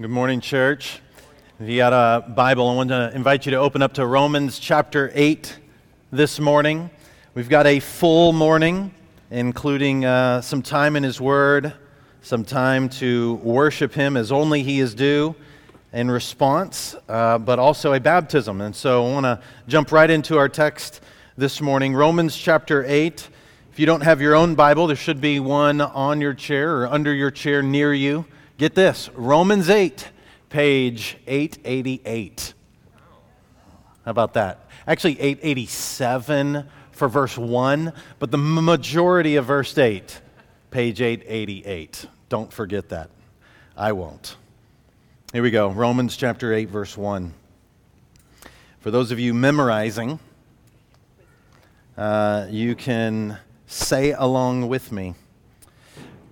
Good morning, church. If you got a Bible, I want to invite you to open up to Romans chapter 8 this morning. We've got a full morning, including uh, some time in His Word, some time to worship Him as only He is due in response, uh, but also a baptism. And so I want to jump right into our text this morning Romans chapter 8. If you don't have your own Bible, there should be one on your chair or under your chair near you. Get this Romans 8, page 888. How about that? Actually, 887 for verse 1, but the majority of verse 8, page 888. Don't forget that. I won't. Here we go Romans chapter 8, verse 1. For those of you memorizing, uh, you can say along with me.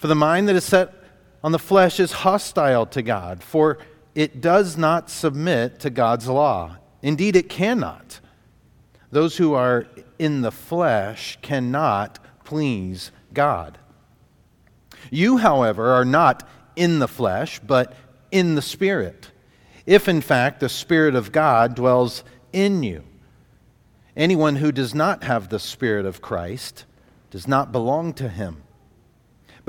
For the mind that is set on the flesh is hostile to God, for it does not submit to God's law. Indeed, it cannot. Those who are in the flesh cannot please God. You, however, are not in the flesh, but in the Spirit, if in fact the Spirit of God dwells in you. Anyone who does not have the Spirit of Christ does not belong to him.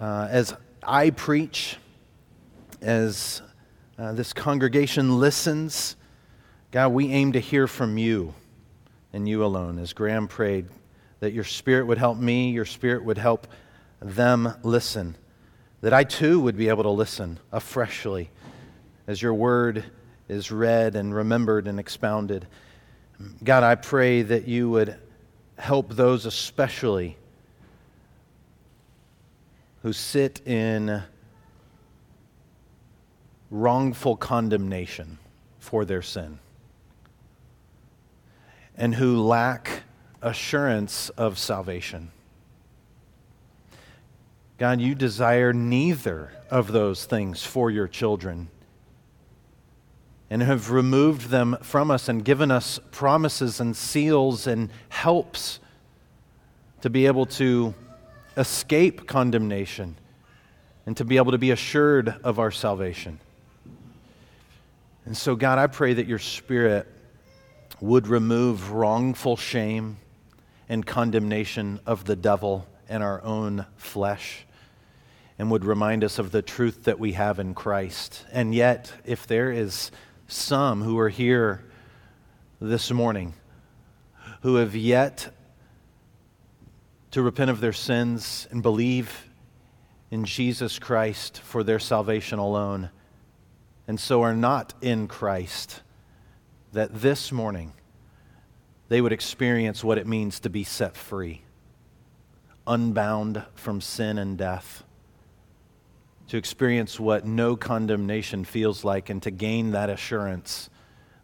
Uh, as I preach, as uh, this congregation listens, God, we aim to hear from you and you alone. As Graham prayed, that your spirit would help me, your spirit would help them listen, that I too would be able to listen afreshly as your word is read and remembered and expounded. God, I pray that you would help those especially who sit in wrongful condemnation for their sin and who lack assurance of salvation. God, you desire neither of those things for your children and have removed them from us and given us promises and seals and helps to be able to escape condemnation and to be able to be assured of our salvation. And so, God, I pray that your Spirit would remove wrongful shame and condemnation of the devil and our own flesh and would remind us of the truth that we have in Christ. And yet, if there is some who are here this morning who have yet to repent of their sins and believe in Jesus Christ for their salvation alone, and so are not in Christ, that this morning they would experience what it means to be set free, unbound from sin and death, to experience what no condemnation feels like, and to gain that assurance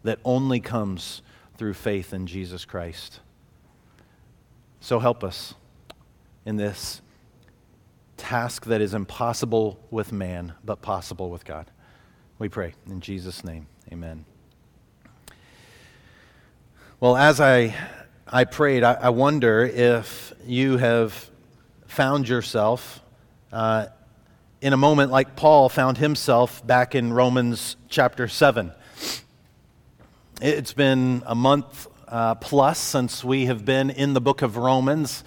that only comes through faith in Jesus Christ. So help us in this task that is impossible with man, but possible with God. We pray in Jesus' name. Amen. Well, as I, I prayed, I, I wonder if you have found yourself uh, in a moment like Paul found himself back in Romans chapter 7. It's been a month uh, plus since we have been in the book of Romans.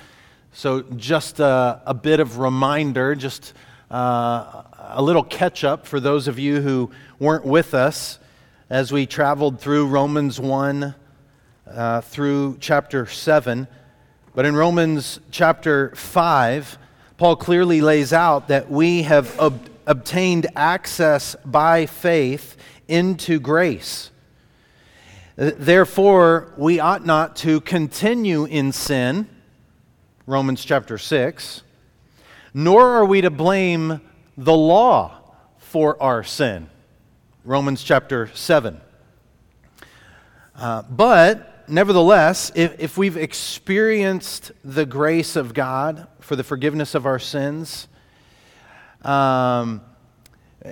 So, just a, a bit of reminder, just uh, a little catch up for those of you who weren't with us as we traveled through Romans 1 uh, through chapter 7. But in Romans chapter 5, Paul clearly lays out that we have ob- obtained access by faith into grace. Therefore, we ought not to continue in sin, Romans chapter 6, nor are we to blame the law for our sin, Romans chapter 7. Uh, but nevertheless, if, if we've experienced the grace of God for the forgiveness of our sins, um,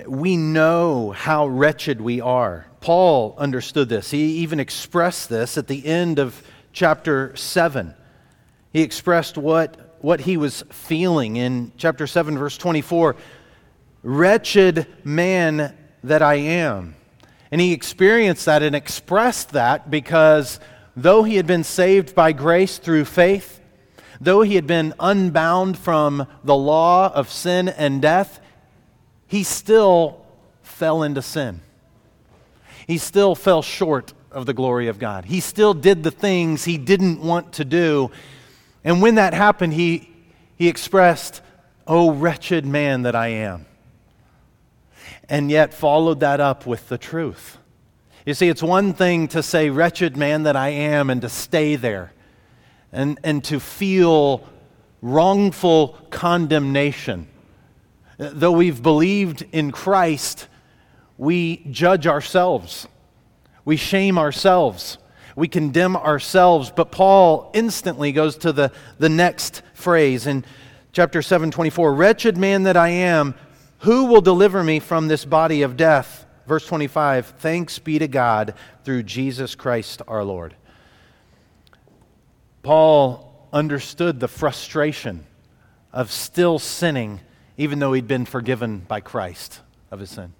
we know how wretched we are. Paul understood this. He even expressed this at the end of chapter 7. He expressed what, what he was feeling in chapter 7, verse 24 Wretched man that I am. And he experienced that and expressed that because though he had been saved by grace through faith, though he had been unbound from the law of sin and death, he still fell into sin. He still fell short of the glory of God. He still did the things he didn't want to do. And when that happened, he, he expressed, Oh, wretched man that I am. And yet followed that up with the truth. You see, it's one thing to say, wretched man that I am, and to stay there and, and to feel wrongful condemnation. Though we've believed in Christ, we judge ourselves, we shame ourselves, we condemn ourselves. But Paul instantly goes to the, the next phrase in chapter 7 24 Wretched man that I am, who will deliver me from this body of death? Verse 25 Thanks be to God through Jesus Christ our Lord. Paul understood the frustration of still sinning, even though he'd been forgiven by Christ of his sin.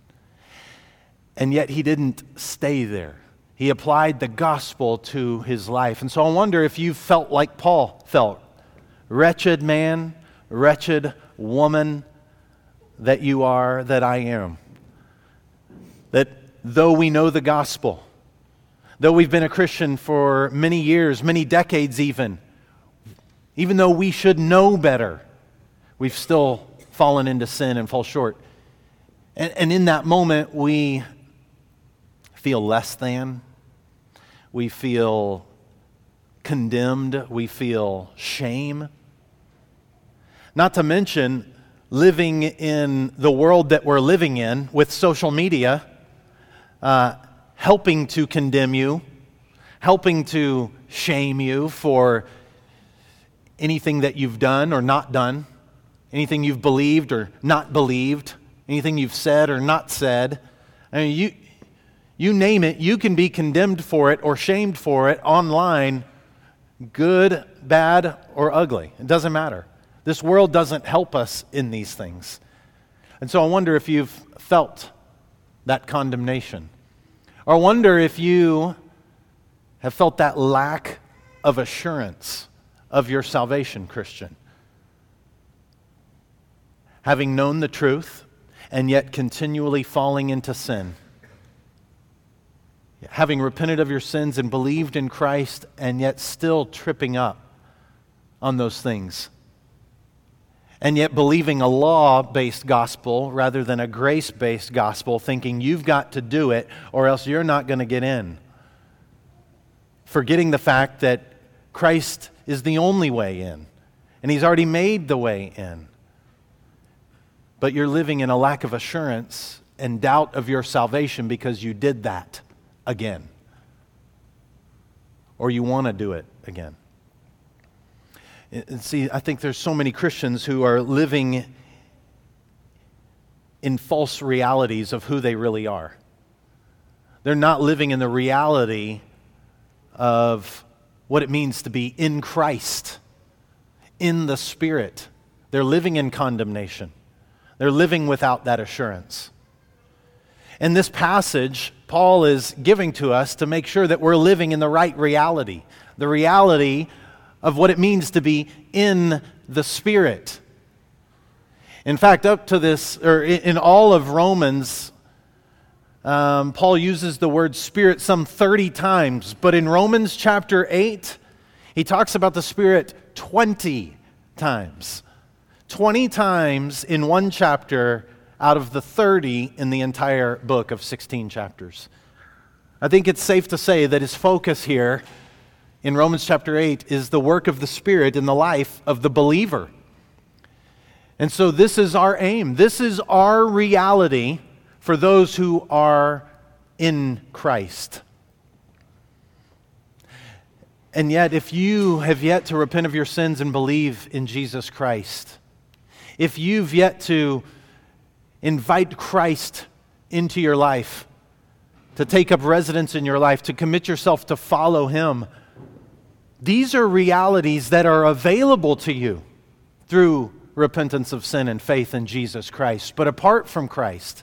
And yet he didn't stay there. He applied the gospel to his life. And so I wonder if you felt like Paul felt wretched man, wretched woman that you are, that I am that though we know the gospel, though we've been a Christian for many years, many decades even, even though we should know better, we've still fallen into sin and fall short. And, and in that moment, we feel less than, we feel condemned, we feel shame. Not to mention living in the world that we're living in with social media uh, helping to condemn you, helping to shame you for anything that you've done or not done, anything you've believed or not believed, anything you've said or not said. I mean, you, you name it, you can be condemned for it or shamed for it online, good, bad, or ugly. It doesn't matter. This world doesn't help us in these things. And so I wonder if you've felt that condemnation. Or wonder if you have felt that lack of assurance of your salvation, Christian. Having known the truth and yet continually falling into sin. Having repented of your sins and believed in Christ and yet still tripping up on those things and yet believing a law based gospel rather than a grace based gospel, thinking you've got to do it or else you're not going to get in. Forgetting the fact that Christ is the only way in, and He's already made the way in. But you're living in a lack of assurance and doubt of your salvation because you did that again, or you want to do it again. And see, I think there's so many Christians who are living in false realities of who they really are. They're not living in the reality of what it means to be in Christ, in the Spirit. They're living in condemnation, they're living without that assurance. And this passage, Paul is giving to us to make sure that we're living in the right reality the reality of what it means to be in the Spirit. In fact, up to this, or in all of Romans, um, Paul uses the word Spirit some 30 times, but in Romans chapter 8, he talks about the Spirit 20 times. 20 times in one chapter out of the 30 in the entire book of 16 chapters. I think it's safe to say that his focus here in Romans chapter 8 is the work of the Spirit in the life of the believer. And so, this is our aim. This is our reality for those who are in Christ. And yet, if you have yet to repent of your sins and believe in Jesus Christ, if you've yet to invite Christ into your life, to take up residence in your life, to commit yourself to follow Him, these are realities that are available to you through repentance of sin and faith in Jesus Christ. But apart from Christ,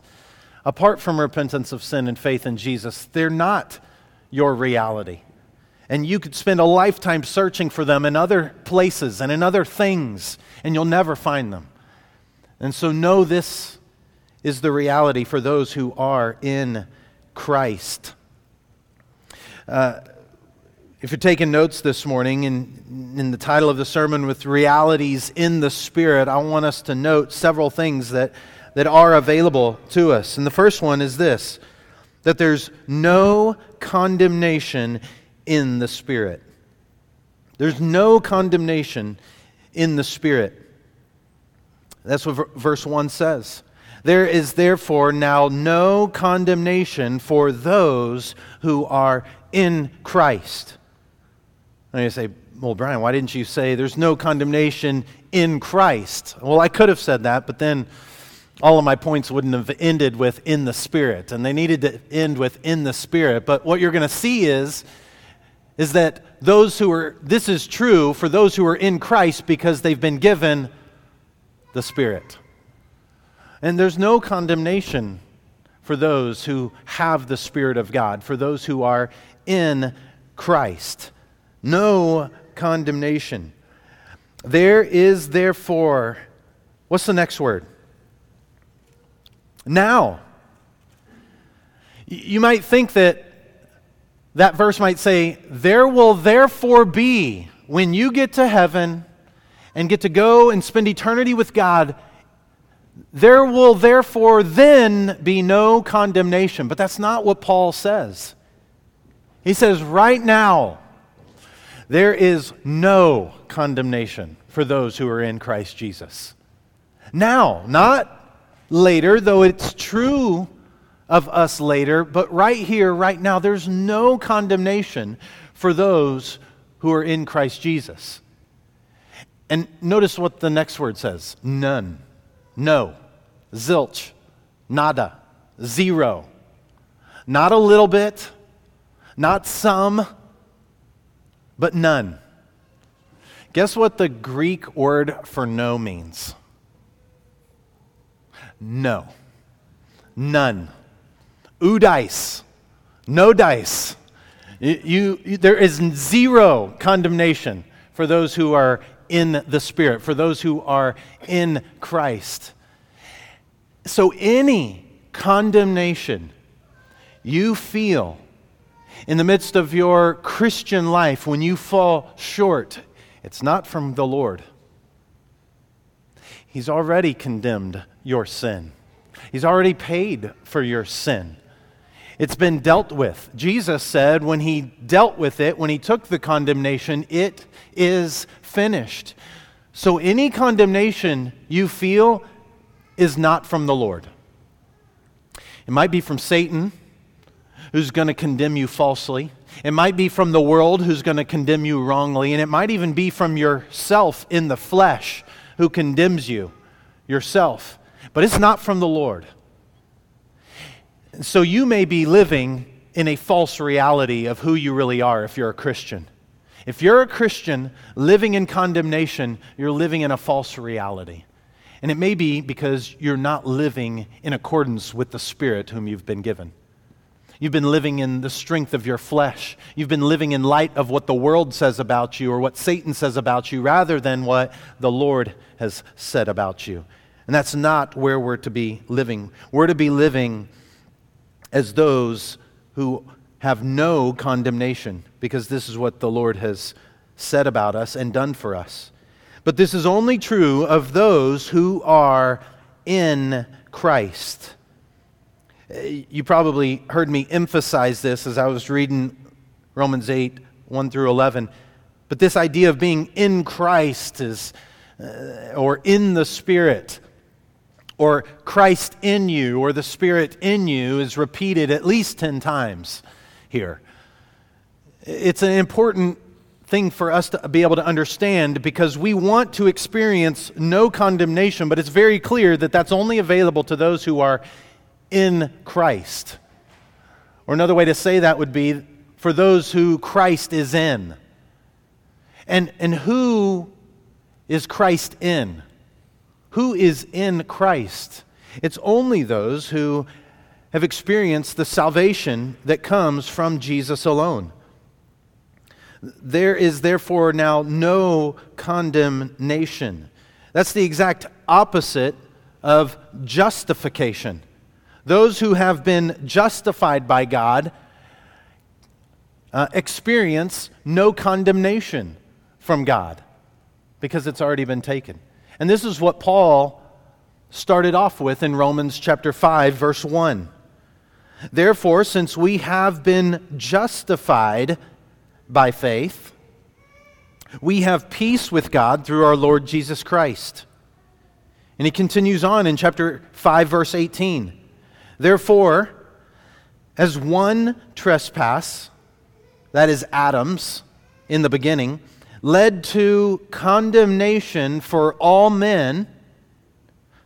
apart from repentance of sin and faith in Jesus, they're not your reality. And you could spend a lifetime searching for them in other places and in other things, and you'll never find them. And so, know this is the reality for those who are in Christ. Uh, if you're taking notes this morning in, in the title of the sermon with realities in the Spirit, I want us to note several things that, that are available to us. And the first one is this that there's no condemnation in the Spirit. There's no condemnation in the Spirit. That's what verse 1 says. There is therefore now no condemnation for those who are in Christ. And you say, well, Brian, why didn't you say there's no condemnation in Christ? Well, I could have said that, but then all of my points wouldn't have ended with in the Spirit. And they needed to end with in the Spirit. But what you're going to see is, is that those who are, this is true for those who are in Christ because they've been given the Spirit. And there's no condemnation for those who have the Spirit of God, for those who are in Christ no condemnation. There is therefore, what's the next word? Now. You might think that that verse might say, There will therefore be, when you get to heaven and get to go and spend eternity with God, there will therefore then be no condemnation. But that's not what Paul says. He says, Right now, there is no condemnation for those who are in Christ Jesus. Now, not later, though it's true of us later, but right here, right now, there's no condemnation for those who are in Christ Jesus. And notice what the next word says none, no, zilch, nada, zero. Not a little bit, not some but none. Guess what the Greek word for no means? No. None. Udice. No dice. You, you, there is zero condemnation for those who are in the Spirit, for those who are in Christ. So, any condemnation you feel in the midst of your Christian life, when you fall short, it's not from the Lord. He's already condemned your sin, He's already paid for your sin. It's been dealt with. Jesus said when he dealt with it, when he took the condemnation, it is finished. So any condemnation you feel is not from the Lord. It might be from Satan who's going to condemn you falsely. It might be from the world who's going to condemn you wrongly. And it might even be from yourself in the flesh who condemns you, yourself. But it's not from the Lord. So you may be living in a false reality of who you really are if you're a Christian. If you're a Christian living in condemnation, you're living in a false reality. And it may be because you're not living in accordance with the Spirit whom you've been given. You've been living in the strength of your flesh. You've been living in light of what the world says about you or what Satan says about you rather than what the Lord has said about you. And that's not where we're to be living. We're to be living as those who have no condemnation because this is what the Lord has said about us and done for us. But this is only true of those who are in Christ. You probably heard me emphasize this as I was reading Romans 8 1 through 11. But this idea of being in Christ is, uh, or in the Spirit, or Christ in you, or the Spirit in you, is repeated at least 10 times here. It's an important thing for us to be able to understand because we want to experience no condemnation, but it's very clear that that's only available to those who are in Christ. Or another way to say that would be for those who Christ is in. And, and who is Christ in? Who is in Christ? It's only those who have experienced the salvation that comes from Jesus alone. There is therefore now no condemnation. That's the exact opposite of justification. Those who have been justified by God uh, experience no condemnation from God because it's already been taken. And this is what Paul started off with in Romans chapter 5 verse 1. Therefore, since we have been justified by faith, we have peace with God through our Lord Jesus Christ. And he continues on in chapter 5 verse 18. Therefore, as one trespass, that is Adam's in the beginning, led to condemnation for all men,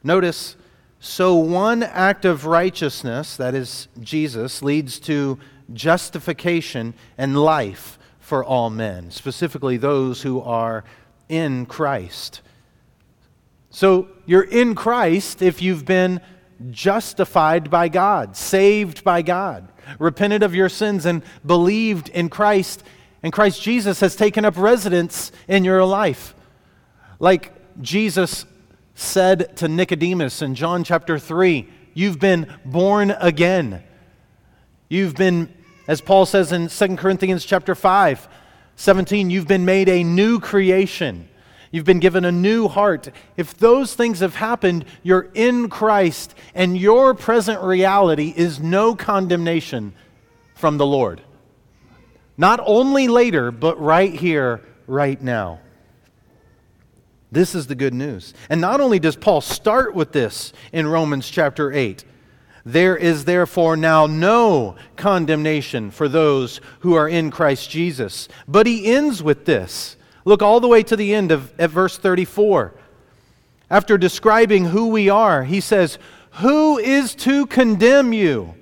notice, so one act of righteousness, that is Jesus, leads to justification and life for all men, specifically those who are in Christ. So you're in Christ if you've been justified by God, saved by God, repented of your sins, and believed in Christ. And Christ Jesus has taken up residence in your life. Like Jesus said to Nicodemus in John chapter 3, you've been born again. You've been, as Paul says in 2 Corinthians chapter 5, 17, you've been made a new creation. You've been given a new heart. If those things have happened, you're in Christ, and your present reality is no condemnation from the Lord. Not only later, but right here, right now. This is the good news. And not only does Paul start with this in Romans chapter 8, there is therefore now no condemnation for those who are in Christ Jesus, but he ends with this Look all the way to the end of at verse 34. After describing who we are, he says, Who is to condemn you?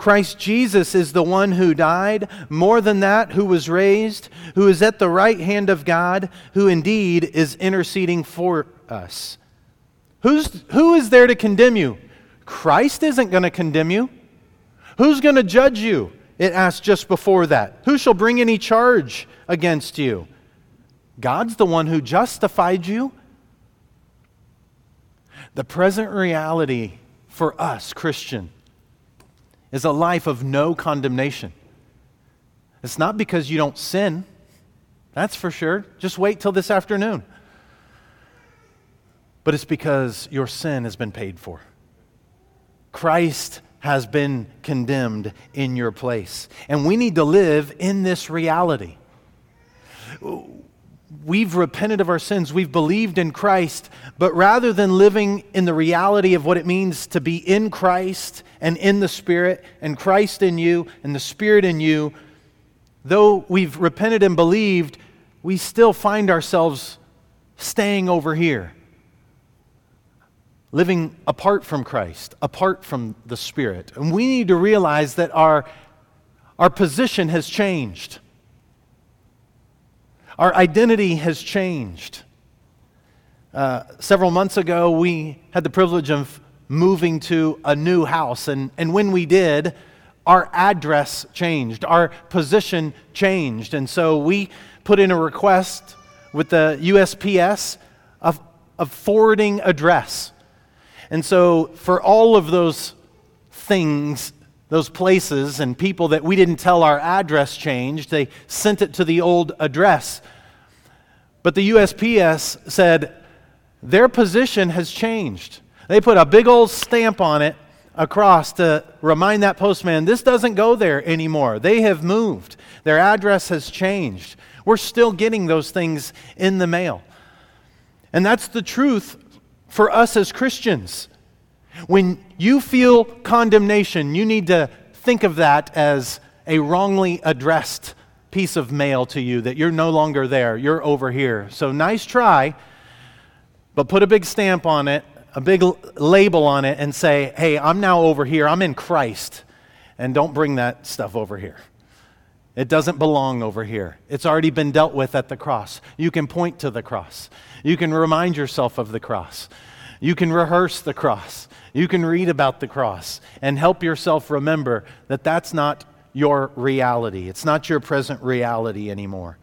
Christ Jesus is the one who died, more than that, who was raised, who is at the right hand of God, who indeed is interceding for us. Who's, who is there to condemn you? Christ isn't going to condemn you. Who's going to judge you? It asks just before that. Who shall bring any charge against you? God's the one who justified you. The present reality for us, Christian, is a life of no condemnation. It's not because you don't sin, that's for sure. Just wait till this afternoon. But it's because your sin has been paid for. Christ has been condemned in your place. And we need to live in this reality. We've repented of our sins, we've believed in Christ, but rather than living in the reality of what it means to be in Christ and in the Spirit, and Christ in you and the Spirit in you, though we've repented and believed, we still find ourselves staying over here living apart from Christ, apart from the Spirit. And we need to realize that our, our position has changed. Our identity has changed. Uh, several months ago, we had the privilege of moving to a new house. And, and when we did, our address changed, our position changed. And so we put in a request with the USPS of, of forwarding address. And so for all of those things, those places and people that we didn't tell our address changed, they sent it to the old address. But the USPS said their position has changed. They put a big old stamp on it across to remind that postman this doesn't go there anymore. They have moved, their address has changed. We're still getting those things in the mail. And that's the truth for us as Christians. When you feel condemnation, you need to think of that as a wrongly addressed piece of mail to you that you're no longer there, you're over here. So nice try, but put a big stamp on it a big label on it and say, hey, I'm now over here, I'm in Christ, and don't bring that stuff over here. It doesn't belong over here. It's already been dealt with at the cross. You can point to the cross. You can remind yourself of the cross. You can rehearse the cross. You can read about the cross and help yourself remember that that's not your reality. It's not your present reality anymore.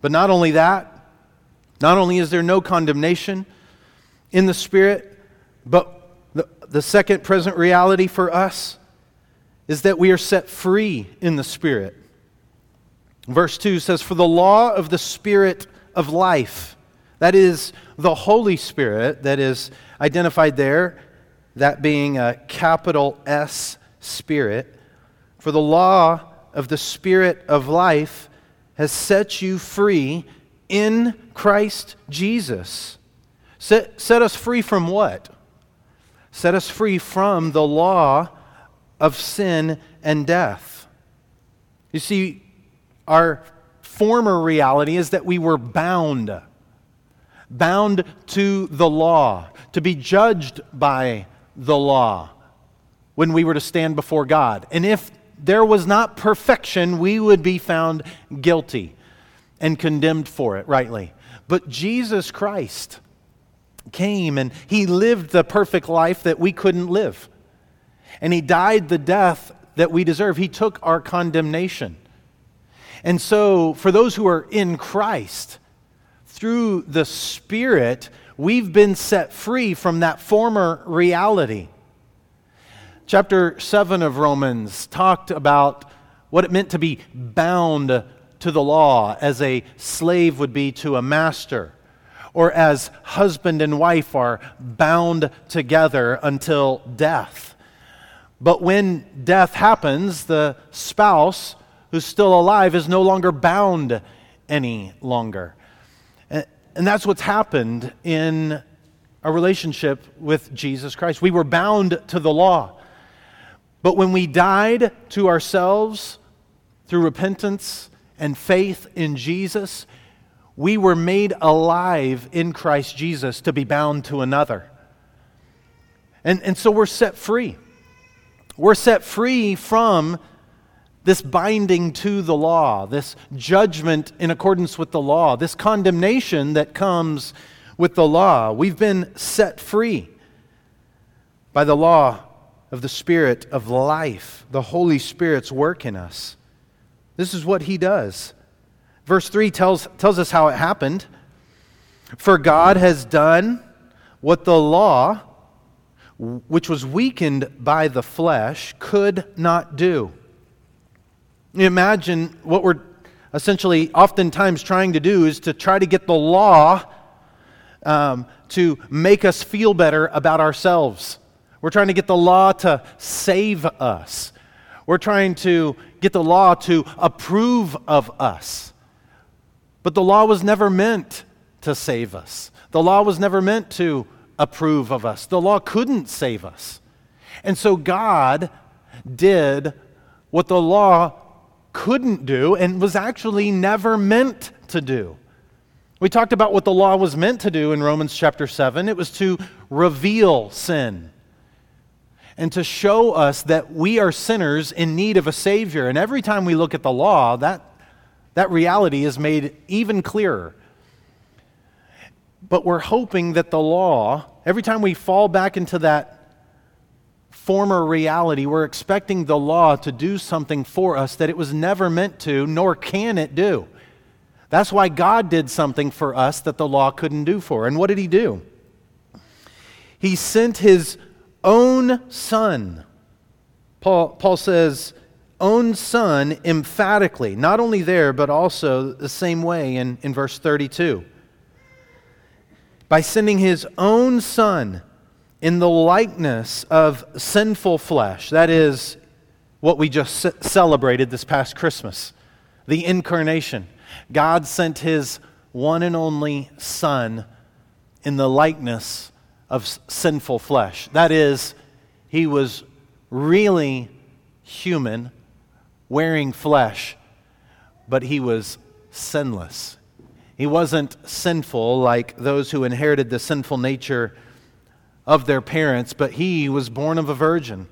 But not only that, not only is there no condemnation, in the Spirit, but the, the second present reality for us is that we are set free in the Spirit. Verse 2 says, For the law of the Spirit of life, that is the Holy Spirit that is identified there, that being a capital S Spirit, for the law of the Spirit of life has set you free in Christ Jesus. Set, set us free from what? Set us free from the law of sin and death. You see, our former reality is that we were bound, bound to the law, to be judged by the law when we were to stand before God. And if there was not perfection, we would be found guilty and condemned for it, rightly. But Jesus Christ, came and he lived the perfect life that we couldn't live. And he died the death that we deserve. He took our condemnation. And so, for those who are in Christ, through the Spirit, we've been set free from that former reality. Chapter 7 of Romans talked about what it meant to be bound to the law as a slave would be to a master or as husband and wife are bound together until death. But when death happens, the spouse who's still alive is no longer bound any longer. And that's what's happened in a relationship with Jesus Christ. We were bound to the law. But when we died to ourselves through repentance and faith in Jesus, we were made alive in Christ Jesus to be bound to another. And, and so we're set free. We're set free from this binding to the law, this judgment in accordance with the law, this condemnation that comes with the law. We've been set free by the law of the Spirit of life, the Holy Spirit's work in us. This is what He does. Verse 3 tells, tells us how it happened. For God has done what the law, which was weakened by the flesh, could not do. Imagine what we're essentially oftentimes trying to do is to try to get the law um, to make us feel better about ourselves. We're trying to get the law to save us. We're trying to get the law to approve of us. But the law was never meant to save us. The law was never meant to approve of us. The law couldn't save us. And so God did what the law couldn't do and was actually never meant to do. We talked about what the law was meant to do in Romans chapter 7. It was to reveal sin and to show us that we are sinners in need of a Savior. And every time we look at the law, that, that reality is made even clearer. But we're hoping that the law, every time we fall back into that former reality, we're expecting the law to do something for us that it was never meant to, nor can it do. That's why God did something for us that the law couldn't do for. And what did He do? He sent His own Son. Paul, Paul says, own Son emphatically, not only there, but also the same way in, in verse 32. By sending His own Son in the likeness of sinful flesh. That is what we just celebrated this past Christmas the incarnation. God sent his one and only Son in the likeness of sinful flesh. That is, he was really human, wearing flesh, but he was sinless. He wasn't sinful like those who inherited the sinful nature of their parents, but he was born of a virgin.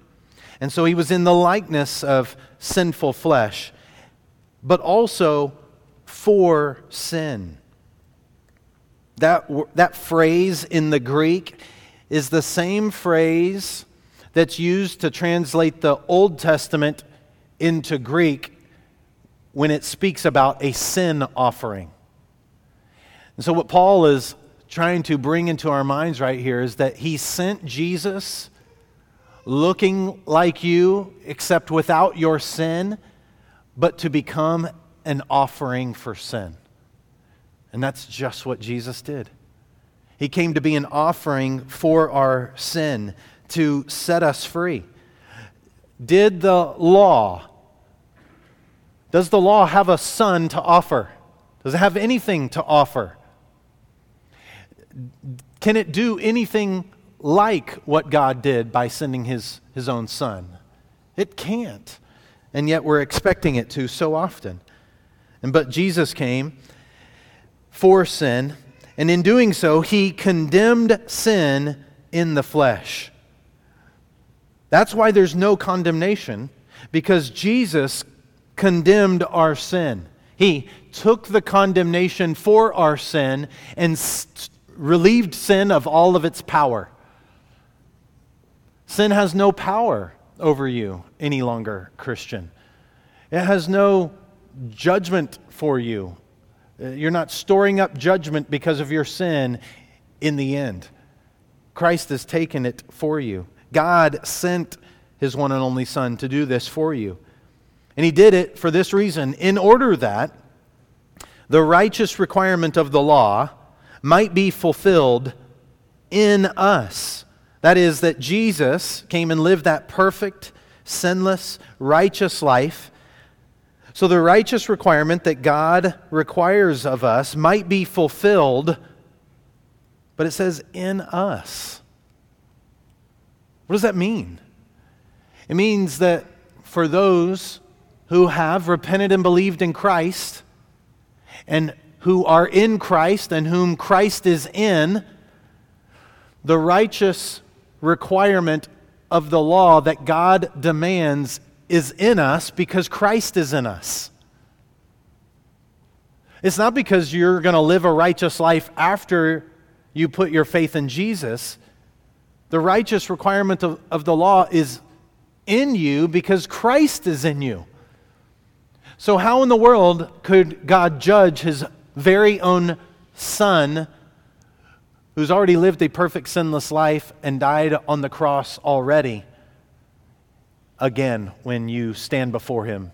And so he was in the likeness of sinful flesh, but also for sin. That, that phrase in the Greek is the same phrase that's used to translate the Old Testament into Greek when it speaks about a sin offering. And so, what Paul is trying to bring into our minds right here is that he sent Jesus looking like you, except without your sin, but to become an offering for sin. And that's just what Jesus did. He came to be an offering for our sin, to set us free. Did the law, does the law have a son to offer? Does it have anything to offer? Can it do anything like what God did by sending his, his own son? It can't. And yet we're expecting it to so often. And but Jesus came for sin, and in doing so, he condemned sin in the flesh. That's why there's no condemnation, because Jesus condemned our sin. He took the condemnation for our sin and st- relieved sin of all of its power. Sin has no power over you any longer, Christian. It has no judgment for you. You're not storing up judgment because of your sin in the end. Christ has taken it for you. God sent his one and only Son to do this for you. And he did it for this reason in order that the righteous requirement of the law might be fulfilled in us. That is, that Jesus came and lived that perfect, sinless, righteous life. So the righteous requirement that God requires of us might be fulfilled, but it says in us. What does that mean? It means that for those who have repented and believed in Christ and who are in Christ and whom Christ is in, the righteous requirement of the law that God demands is in us because Christ is in us. It's not because you're going to live a righteous life after you put your faith in Jesus. The righteous requirement of, of the law is in you because Christ is in you. So, how in the world could God judge his very own Son, who's already lived a perfect sinless life and died on the cross already, again when you stand before Him.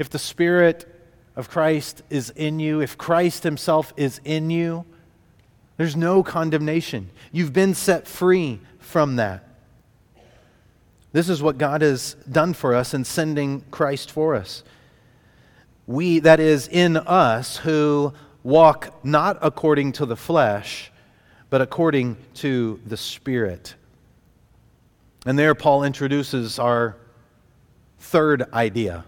If the Spirit of Christ is in you, if Christ Himself is in you, there's no condemnation. You've been set free from that. This is what God has done for us in sending Christ for us we, that is, in us, who walk not according to the flesh, but according to the Spirit. And there, Paul introduces our third idea,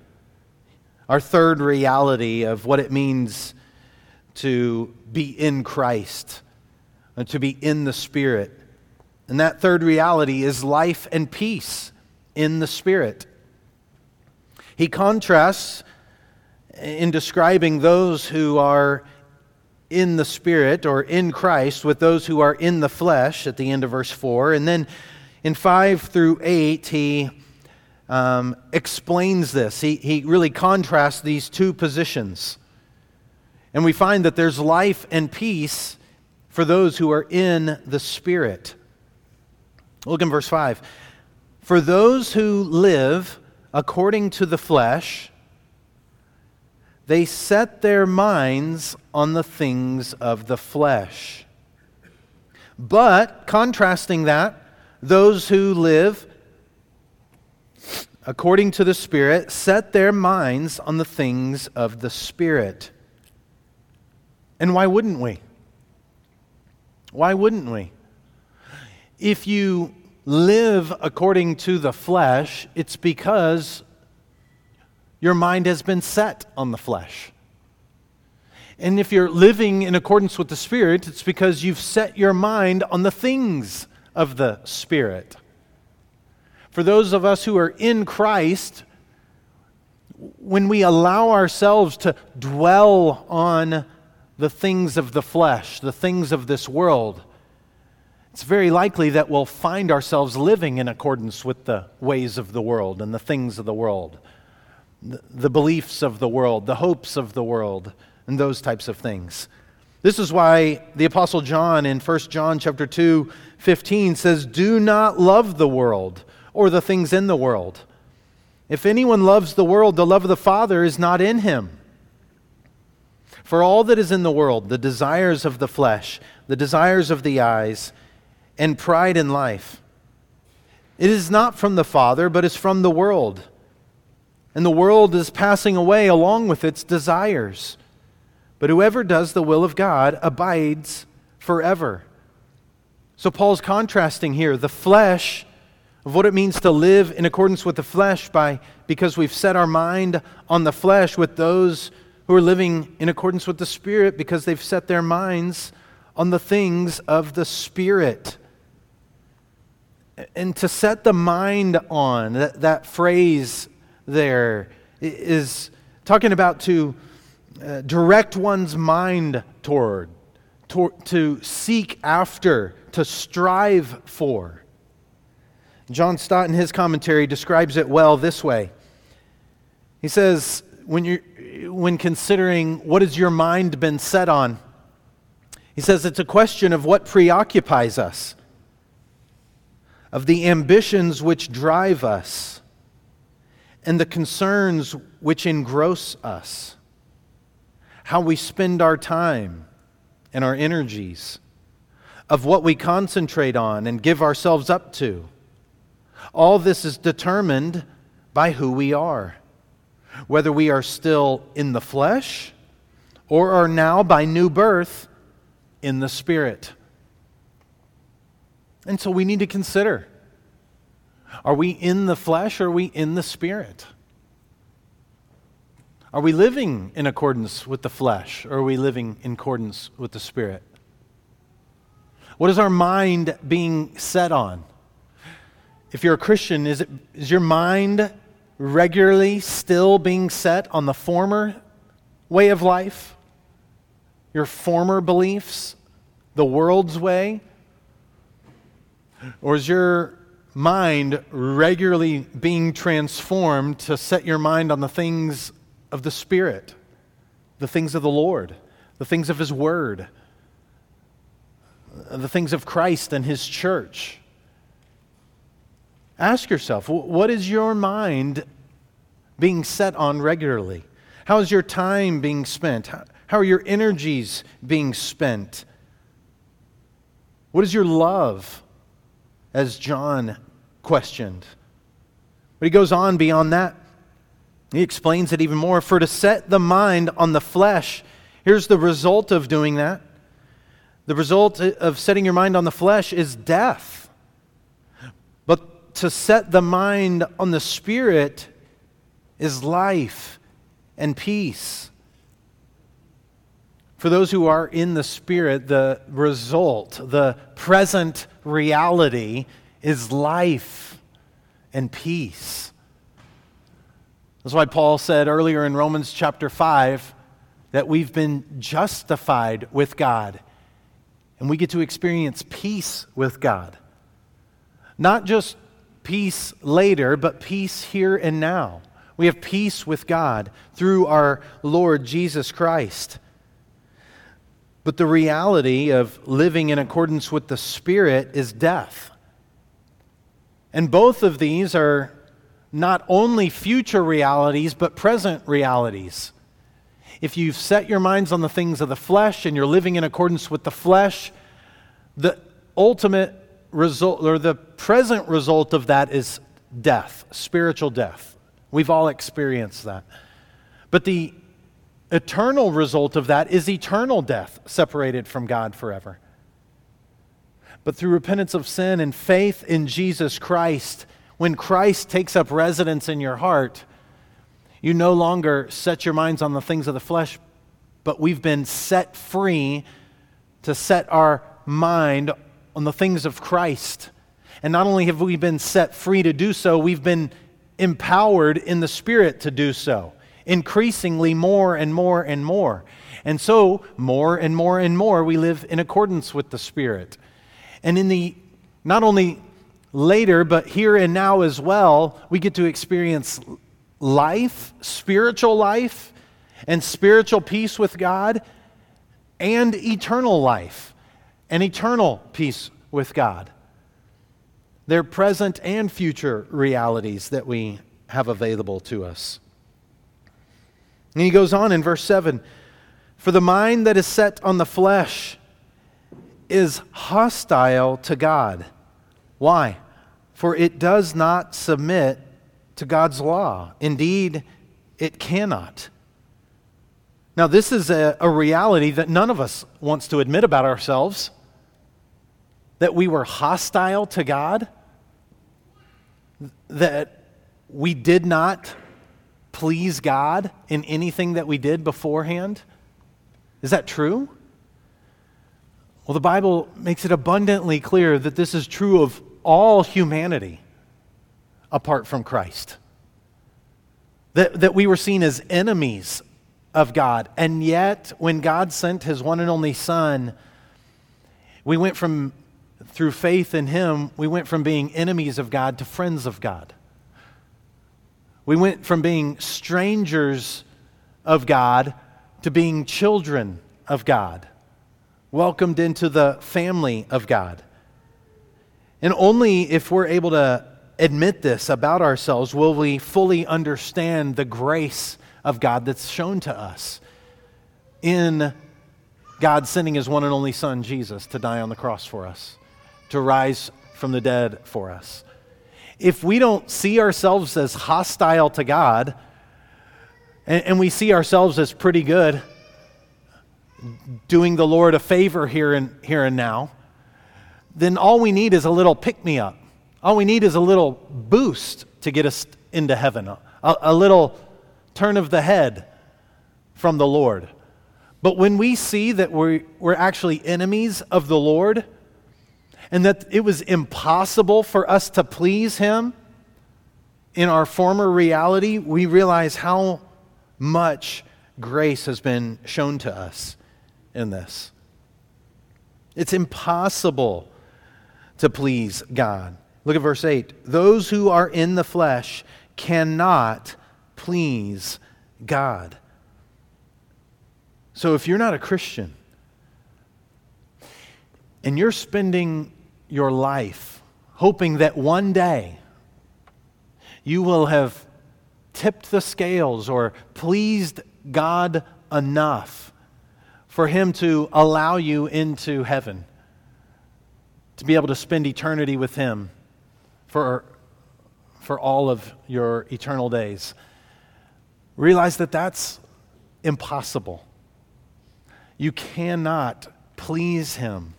our third reality of what it means to be in Christ to be in the Spirit. And that third reality is life and peace in the Spirit. He contrasts in describing those who are in the Spirit or in Christ with those who are in the flesh at the end of verse 4. And then in 5 through 8, he um, explains this. He, he really contrasts these two positions. And we find that there's life and peace for those who are in the Spirit. Look in verse 5. For those who live according to the flesh, they set their minds on the things of the flesh. But, contrasting that, those who live according to the Spirit set their minds on the things of the Spirit. And why wouldn't we? Why wouldn't we? If you live according to the flesh, it's because your mind has been set on the flesh. And if you're living in accordance with the Spirit, it's because you've set your mind on the things of the Spirit. For those of us who are in Christ, when we allow ourselves to dwell on the things of the flesh, the things of this world, it's very likely that we'll find ourselves living in accordance with the ways of the world and the things of the world the beliefs of the world, the hopes of the world, and those types of things. This is why the apostle John in 1 John chapter 2, 15 says, "Do not love the world or the things in the world. If anyone loves the world, the love of the Father is not in him." For all that is in the world, the desires of the flesh, the desires of the eyes, and pride in life, it is not from the Father, but is from the world and the world is passing away along with its desires. But whoever does the will of God abides forever. So Paul's contrasting here the flesh of what it means to live in accordance with the flesh by because we've set our mind on the flesh with those who are living in accordance with the spirit because they've set their minds on the things of the spirit. And to set the mind on, that, that phrase there is talking about to uh, direct one's mind toward, to, to seek after, to strive for. John Stott, in his commentary, describes it well this way. He says, when, you're, when considering what has your mind been set on, he says it's a question of what preoccupies us, of the ambitions which drive us and the concerns which engross us, how we spend our time and our energies, of what we concentrate on and give ourselves up to. All this is determined by who we are, whether we are still in the flesh or are now by new birth in the Spirit. And so we need to consider are we in the flesh or are we in the spirit? Are we living in accordance with the flesh or are we living in accordance with the spirit? What is our mind being set on? If you're a Christian, is, it, is your mind regularly still being set on the former way of life? Your former beliefs? The world's way? Or is your mind regularly being transformed to set your mind on the things of the Spirit, the things of the Lord, the things of His Word, the things of Christ and His church. Ask yourself, what is your mind being set on regularly? How is your time being spent? How are your energies being spent? What is your love? As John questioned. But he goes on beyond that. He explains it even more. For to set the mind on the flesh, here's the result of doing that. The result uh, of setting your mind on the flesh is death. To set the mind on the spirit is life and peace. For those who are in the Spirit, the result, the present reality is life and peace. That's why Paul said earlier in Romans chapter 5 that we've been justified with God and we get to experience peace with God. Not just peace later, but peace here and now. We have peace with God through our Lord Jesus Christ. But the reality of living in accordance with the Spirit is death. And both of these are not only future realities, but present realities. If you've set your minds on the things of the flesh and you're living in accordance with the flesh, the ultimate result or the present result of that is death, spiritual death. We've all experienced that. But the eternal result of that is eternal death, separated from God forever. But through repentance of sin and faith in Jesus Christ, when Christ takes up residence in your heart, you no longer set your minds on the things of the flesh, but we've been set free to set our mind on the things of Christ. And not only have we been set free to do so, we've been empowered in the Spirit to do so, increasingly more and more and more. And so, more and more and more, we live in accordance with the Spirit. And in the not only later, but here and now as well, we get to experience life, spiritual life, and spiritual peace with God, and eternal life and eternal peace with God. They're present and future realities that we have available to us. And he goes on in verse 7 For the mind that is set on the flesh is hostile to God. Why? For it does not submit to God's law. Indeed, it cannot. Now, this is a, a, reality that none of us wants to admit about ourselves that we were hostile to God, that we did not please God in anything that we did beforehand? Is that true? Well, the Bible makes it abundantly clear that this is true of all humanity apart from Christ. That, that we were seen as enemies of God. And yet, when God sent his one and only Son, we went from through faith in Him, we went from being enemies of God to friends of God. We went from being strangers of God to being children of God, welcomed into the family of God. And only if we're able to admit this about ourselves will we fully understand the grace of God that's shown to us in God sending His one and only Son, Jesus, to die on the cross for us to rise from the dead for us. If we don't see ourselves as hostile to God, and, and we see ourselves as pretty good, doing the Lord a favor here and, here and now, then all we need is a little pick me up. All we need is a little boost to get us into heaven, a, a little turn of the head from the Lord. But when we see that we're, we're actually enemies of the Lord, and that it was impossible for us to please Him in our former reality, we realize how much grace has been shown to us in this. It's impossible to please God. Look at verse 8. Those who are in the flesh cannot please God. So if you're not a Christian and you're spending your life, hoping that one day you will have tipped the scales or pleased God enough for Him to allow you into heaven, to be able to spend eternity with Him for, for all of your eternal days. Realize that that's impossible. You cannot please Him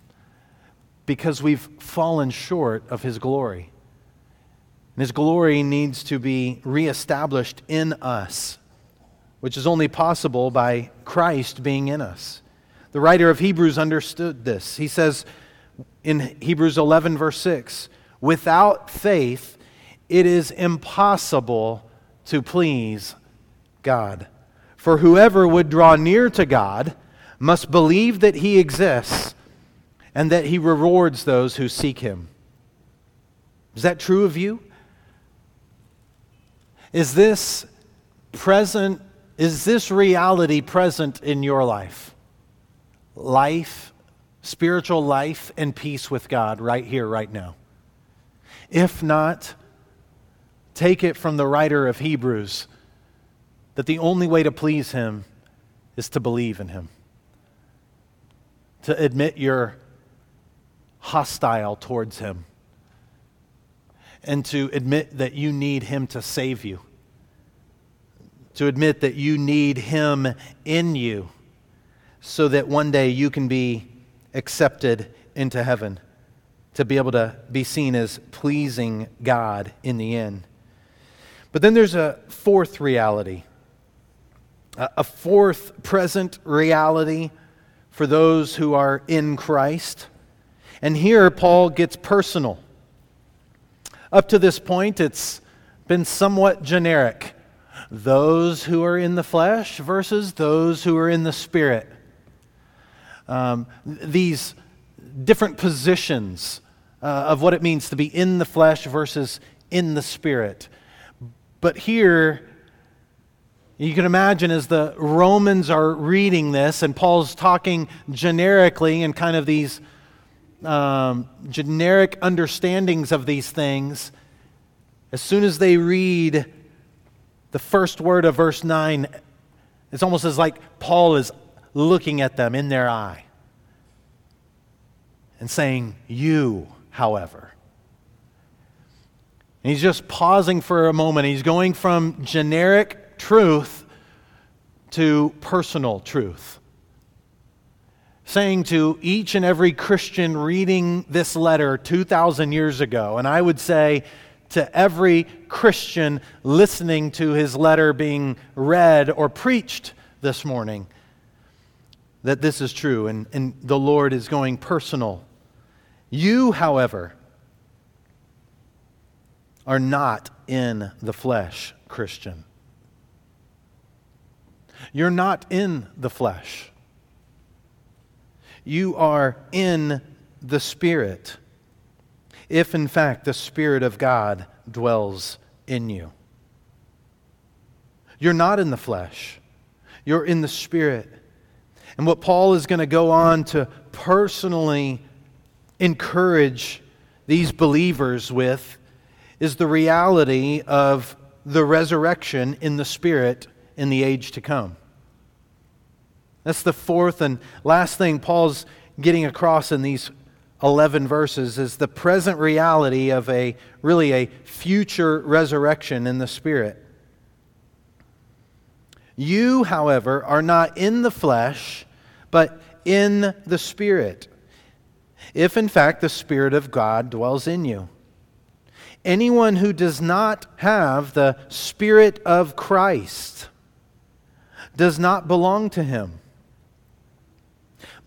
because we've fallen short of His glory. And His glory needs to be reestablished in us, which is only possible by Christ being in us. The writer of Hebrews understood this. He says in Hebrews 11, verse 6 without faith, it is impossible to please God. For whoever would draw near to God must believe that he exists and that he rewards those who seek him. Is that true of you? Is this present is this reality present in your life? Life, spiritual life and peace with God right here right now. If not, take it from the writer of Hebrews that the only way to please him is to believe in him. To admit you're hostile towards him and to admit that you need Him to save you, to admit that you need Him in you so that one day you can be accepted into heaven, to be able to be seen as pleasing God in the end. But then there's a fourth reality, a fourth present reality for those who are in Christ. And here Paul gets personal. Up to this point, it's been somewhat generic. Those who are in the flesh versus those who are in the spirit. Um, these different positions uh, of what it means to be in the flesh versus in the spirit. But here, you can imagine as the Romans are reading this, and Paul's talking generically in kind of these um, generic understandings of these things, as soon as they read the first word of verse 9, it's almost as like Paul is looking at them in their eye and saying, You, however. And he's just pausing for a moment. He's going from generic truth to personal truth saying to each and every Christian reading this letter 2,000 years ago, and I would say to every Christian listening to his letter being read or preached this morning, that this is true and, and the Lord is going personal. You, however, are not in the flesh, Christian. You're not in the flesh you are in the Spirit, if in fact the Spirit of God dwells in you. You're not in the flesh, you're in the Spirit. And what Paul is going to go on to personally encourage these believers with is the reality of the resurrection in the Spirit in the age to come. That's the fourth and last thing Paul's getting across in these 11 verses is the present reality of a really a future resurrection in the spirit. You, however, are not in the flesh, but in the spirit. If in fact the spirit of God dwells in you. Anyone who does not have the spirit of Christ does not belong to him.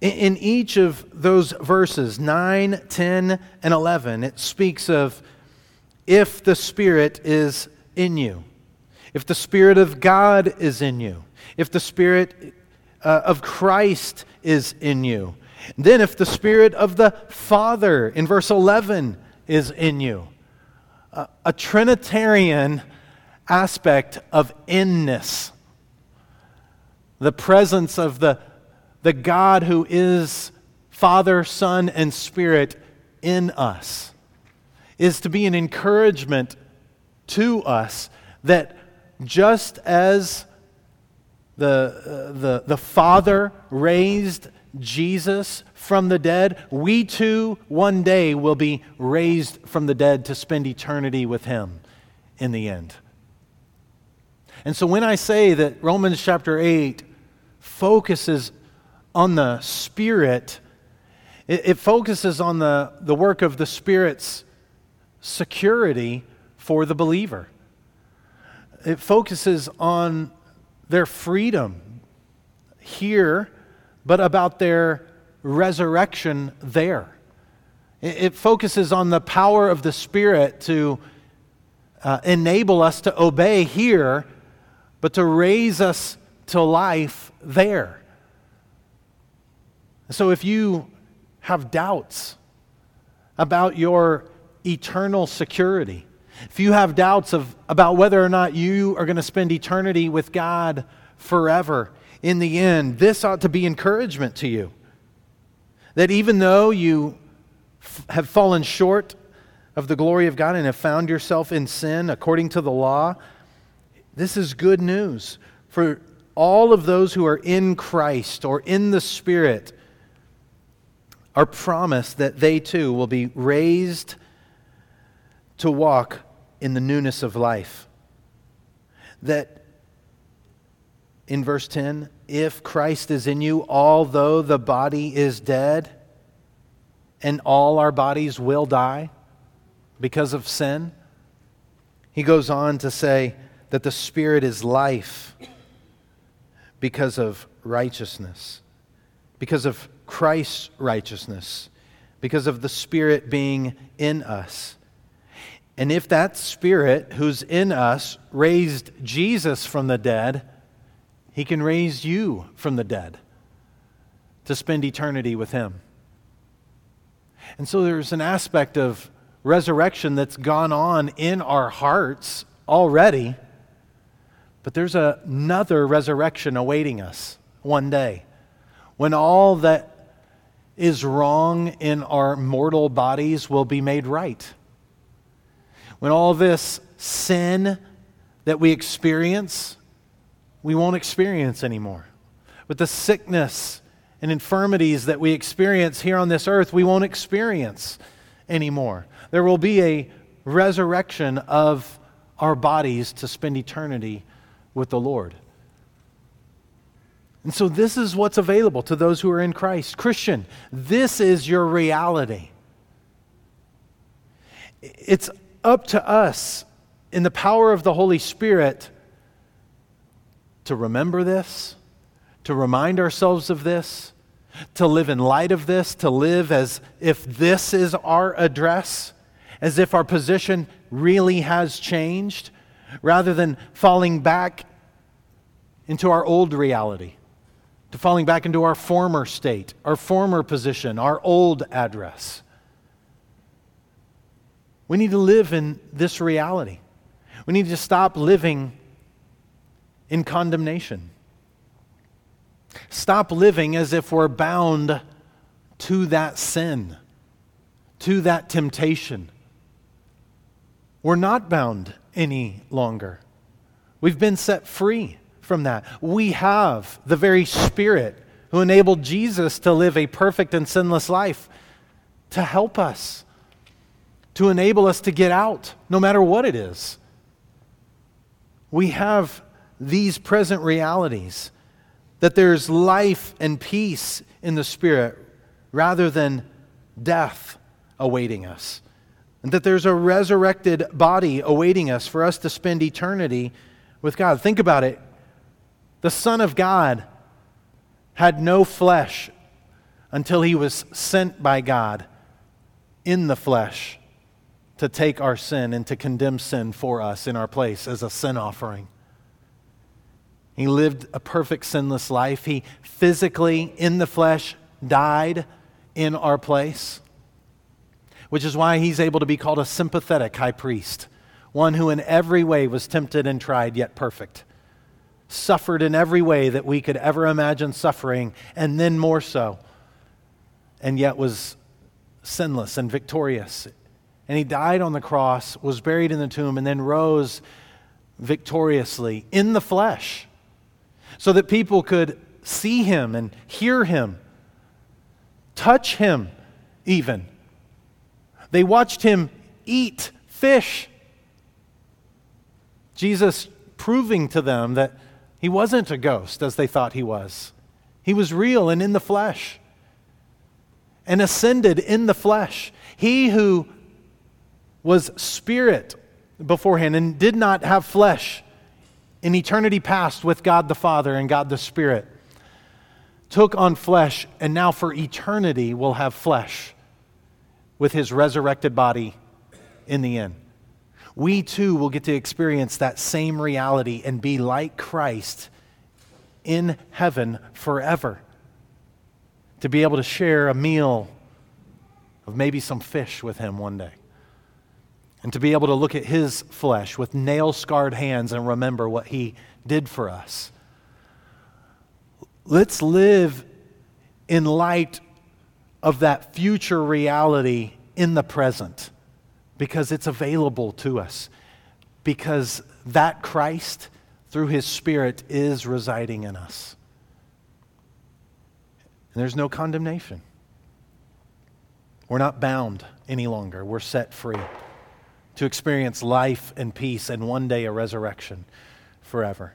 In each of those verses, 9, 10, and 11, it speaks of if the Spirit is in you, if the Spirit of God is in you, if the Spirit uh, of Christ is in you. Then, if the Spirit of the Father in verse 11 is in you, uh, a Trinitarian aspect of inness, the presence of the the God who is Father, Son, and Spirit in us, is to be an encouragement to us that just as the, uh, the, the Father raised Jesus from the dead, we too one day will be raised from the dead to spend eternity with him in the end. And so when I say that Romans chapter 8 focuses on the Spirit, it, it focuses on the, the work of the Spirit's security for the believer. It focuses on their freedom here, but about their resurrection there. It, it focuses on the power of the Spirit to uh, enable us to obey here, but to raise us to life there. So if you have doubts about your eternal security, if you have doubts of, about whether or not you are going to spend eternity with God forever in the end, this ought to be encouragement to you. That even though you f- have fallen short of the glory of God and have found yourself in sin according to the law, this is good news for all of those who are in Christ or in the Spirit are promised that they too will be raised to walk in the newness of life. That in verse 10, if Christ is in you, although the body is dead, and all our bodies will die because of sin, he goes on to say that the Spirit is life because of righteousness, because of Christ's righteousness, because of the Spirit being in us. And if that Spirit who's in us raised Jesus from the dead, he can raise you from the dead to spend eternity with Him. And so there's an aspect of resurrection that's gone on in our hearts already, but there's another resurrection awaiting us one day when all that is wrong in our mortal bodies will be made right. When all this sin that we experience, we won't experience anymore. With the sickness and infirmities that we experience here on this earth, we won't experience anymore. There will be a resurrection of our bodies to spend eternity with the Lord. And so, this is what's available to those who are in Christ. Christian, this is your reality. It's up to us in the power of the Holy Spirit to remember this, to remind ourselves of this, to live in light of this, to live as if this is our address, as if our position really has changed, rather than falling back into our old reality to falling back into our former state, our former position, our old address. We need to live in this reality. We need to stop living in condemnation. Stop living as if we're bound to that sin, to that temptation. We're not bound any longer. We've been set free from that. We have the very Spirit who enabled Jesus to live a perfect and sinless life to help us, to enable us to get out, no matter what it is. We have these present realities that there's life and peace in the Spirit rather than death awaiting us. And that there's a resurrected body awaiting us for us to spend eternity with God. Think about it. The Son of God had no flesh until he was sent by God in the flesh to take our sin and to condemn sin for us in our place as a sin offering. He lived a perfect sinless life. He physically, in the flesh, died in our place, which is why he's able to be called a sympathetic high priest, one who in every way was tempted and tried, yet perfect suffered in every way that we could ever imagine suffering, and then more so, and yet was sinless and victorious. And he died on the cross, was buried in the tomb, and then rose victoriously in the flesh so that people could see him and hear him touch him, even. They watched him eat fish. Jesus proving to them that he wasn't a ghost as they thought he was. He was real and in the flesh and ascended in the flesh. He who was spirit beforehand and did not have flesh in eternity past with God the Father and God the Spirit took on flesh and now for eternity will have flesh with his resurrected body in the end. We too will get to experience that same reality and be like Christ in heaven forever. To be able to share a meal of maybe some fish with him one day. And to be able to look at his flesh with nail scarred hands and remember what he did for us. Let's live in light of that future reality in the present because it's available to us. Because that Christ through his Spirit is residing in us. And there's no condemnation. We're not bound any longer, we're set free to experience life and peace and one day a resurrection forever.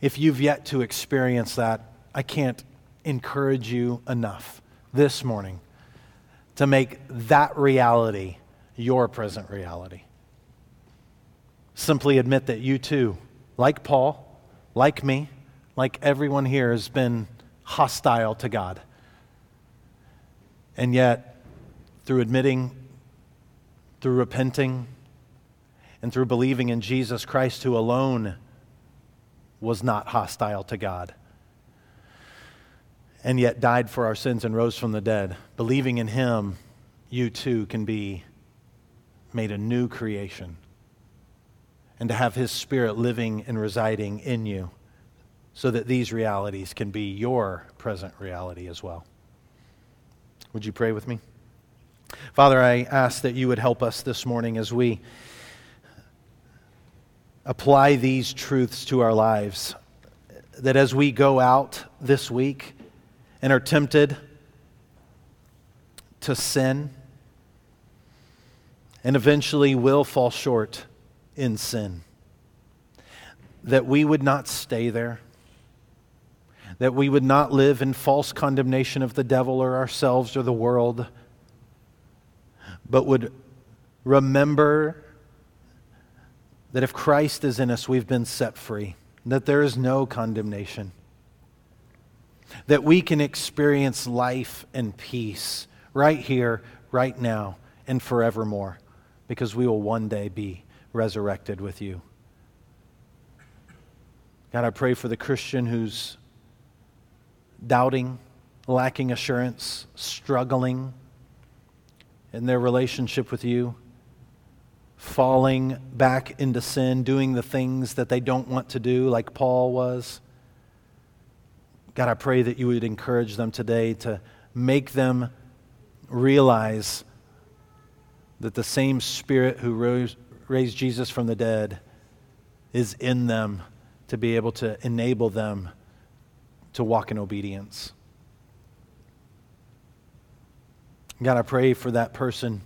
If you've yet to experience that, I can't encourage you enough this morning to make that reality your present reality. Simply admit that you too like Paul, like me, like everyone here, has been hostile to God. And yet, through admitting, through repenting, and through believing in Jesus Christ, who alone was not hostile to God, and yet died for our sins and rose from the dead, believing in Him, you too can be made a new creation and to have His Spirit living and residing in you so that these realities can be your present reality as well. Would you pray with me? Father, I ask that you would help us this morning as we apply these truths to our lives. That as we go out this week and are tempted to sin and eventually will fall short in sin. That we would not stay there. That we would not live in false condemnation of the devil or ourselves or the world, but would remember that if Christ is in us, we've been set free, that there is no condemnation, that we can experience life and peace right here, right now, and forevermore, because we will one day be resurrected with you. God, I pray for the Christian who's doubting, lacking assurance, struggling in their relationship with you, falling back into sin, doing the things that they don't want to do, like Paul was. God, I pray that you would encourage them today to make them realize that the same Spirit who rose, raised Jesus from the dead is in them to be able to enable them to walk in obedience. God, I pray for that person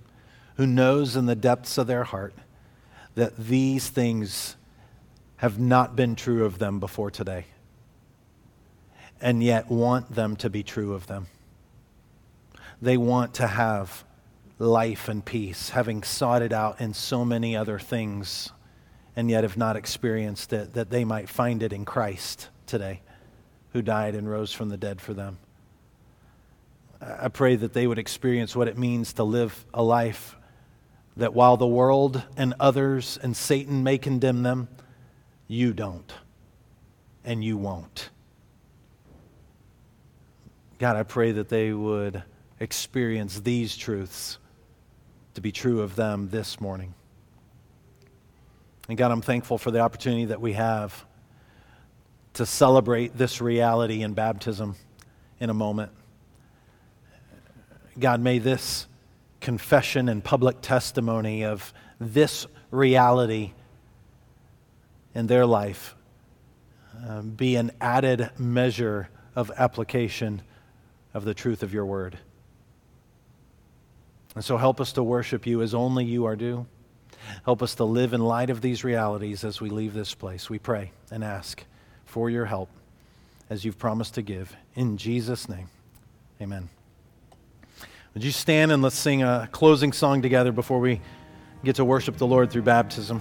who knows in the depths of their heart that these things have not been true of them before today, and yet want them to be true of them. They want to have life and peace, having sought it out in so many other things, and yet have not experienced it, that they might find it in Christ today, who died and rose from the dead for them. I pray that they would experience what it means to live a life that while the world and others and Satan may condemn them, you don't, and you won't. God, I pray that they would experience these truths to be true of them this morning. And God, I'm thankful for the opportunity that we have to celebrate this reality in baptism in a moment. God, may this confession and public testimony of this reality in their life uh, be an added measure of application of the truth of your word. And so help us to worship you as only you are due. Help us to live in light of these realities as we leave this place. We pray and ask for your help as you've promised to give. In Jesus' name, amen. Would you stand and let's sing a closing song together before we get to worship the Lord through baptism?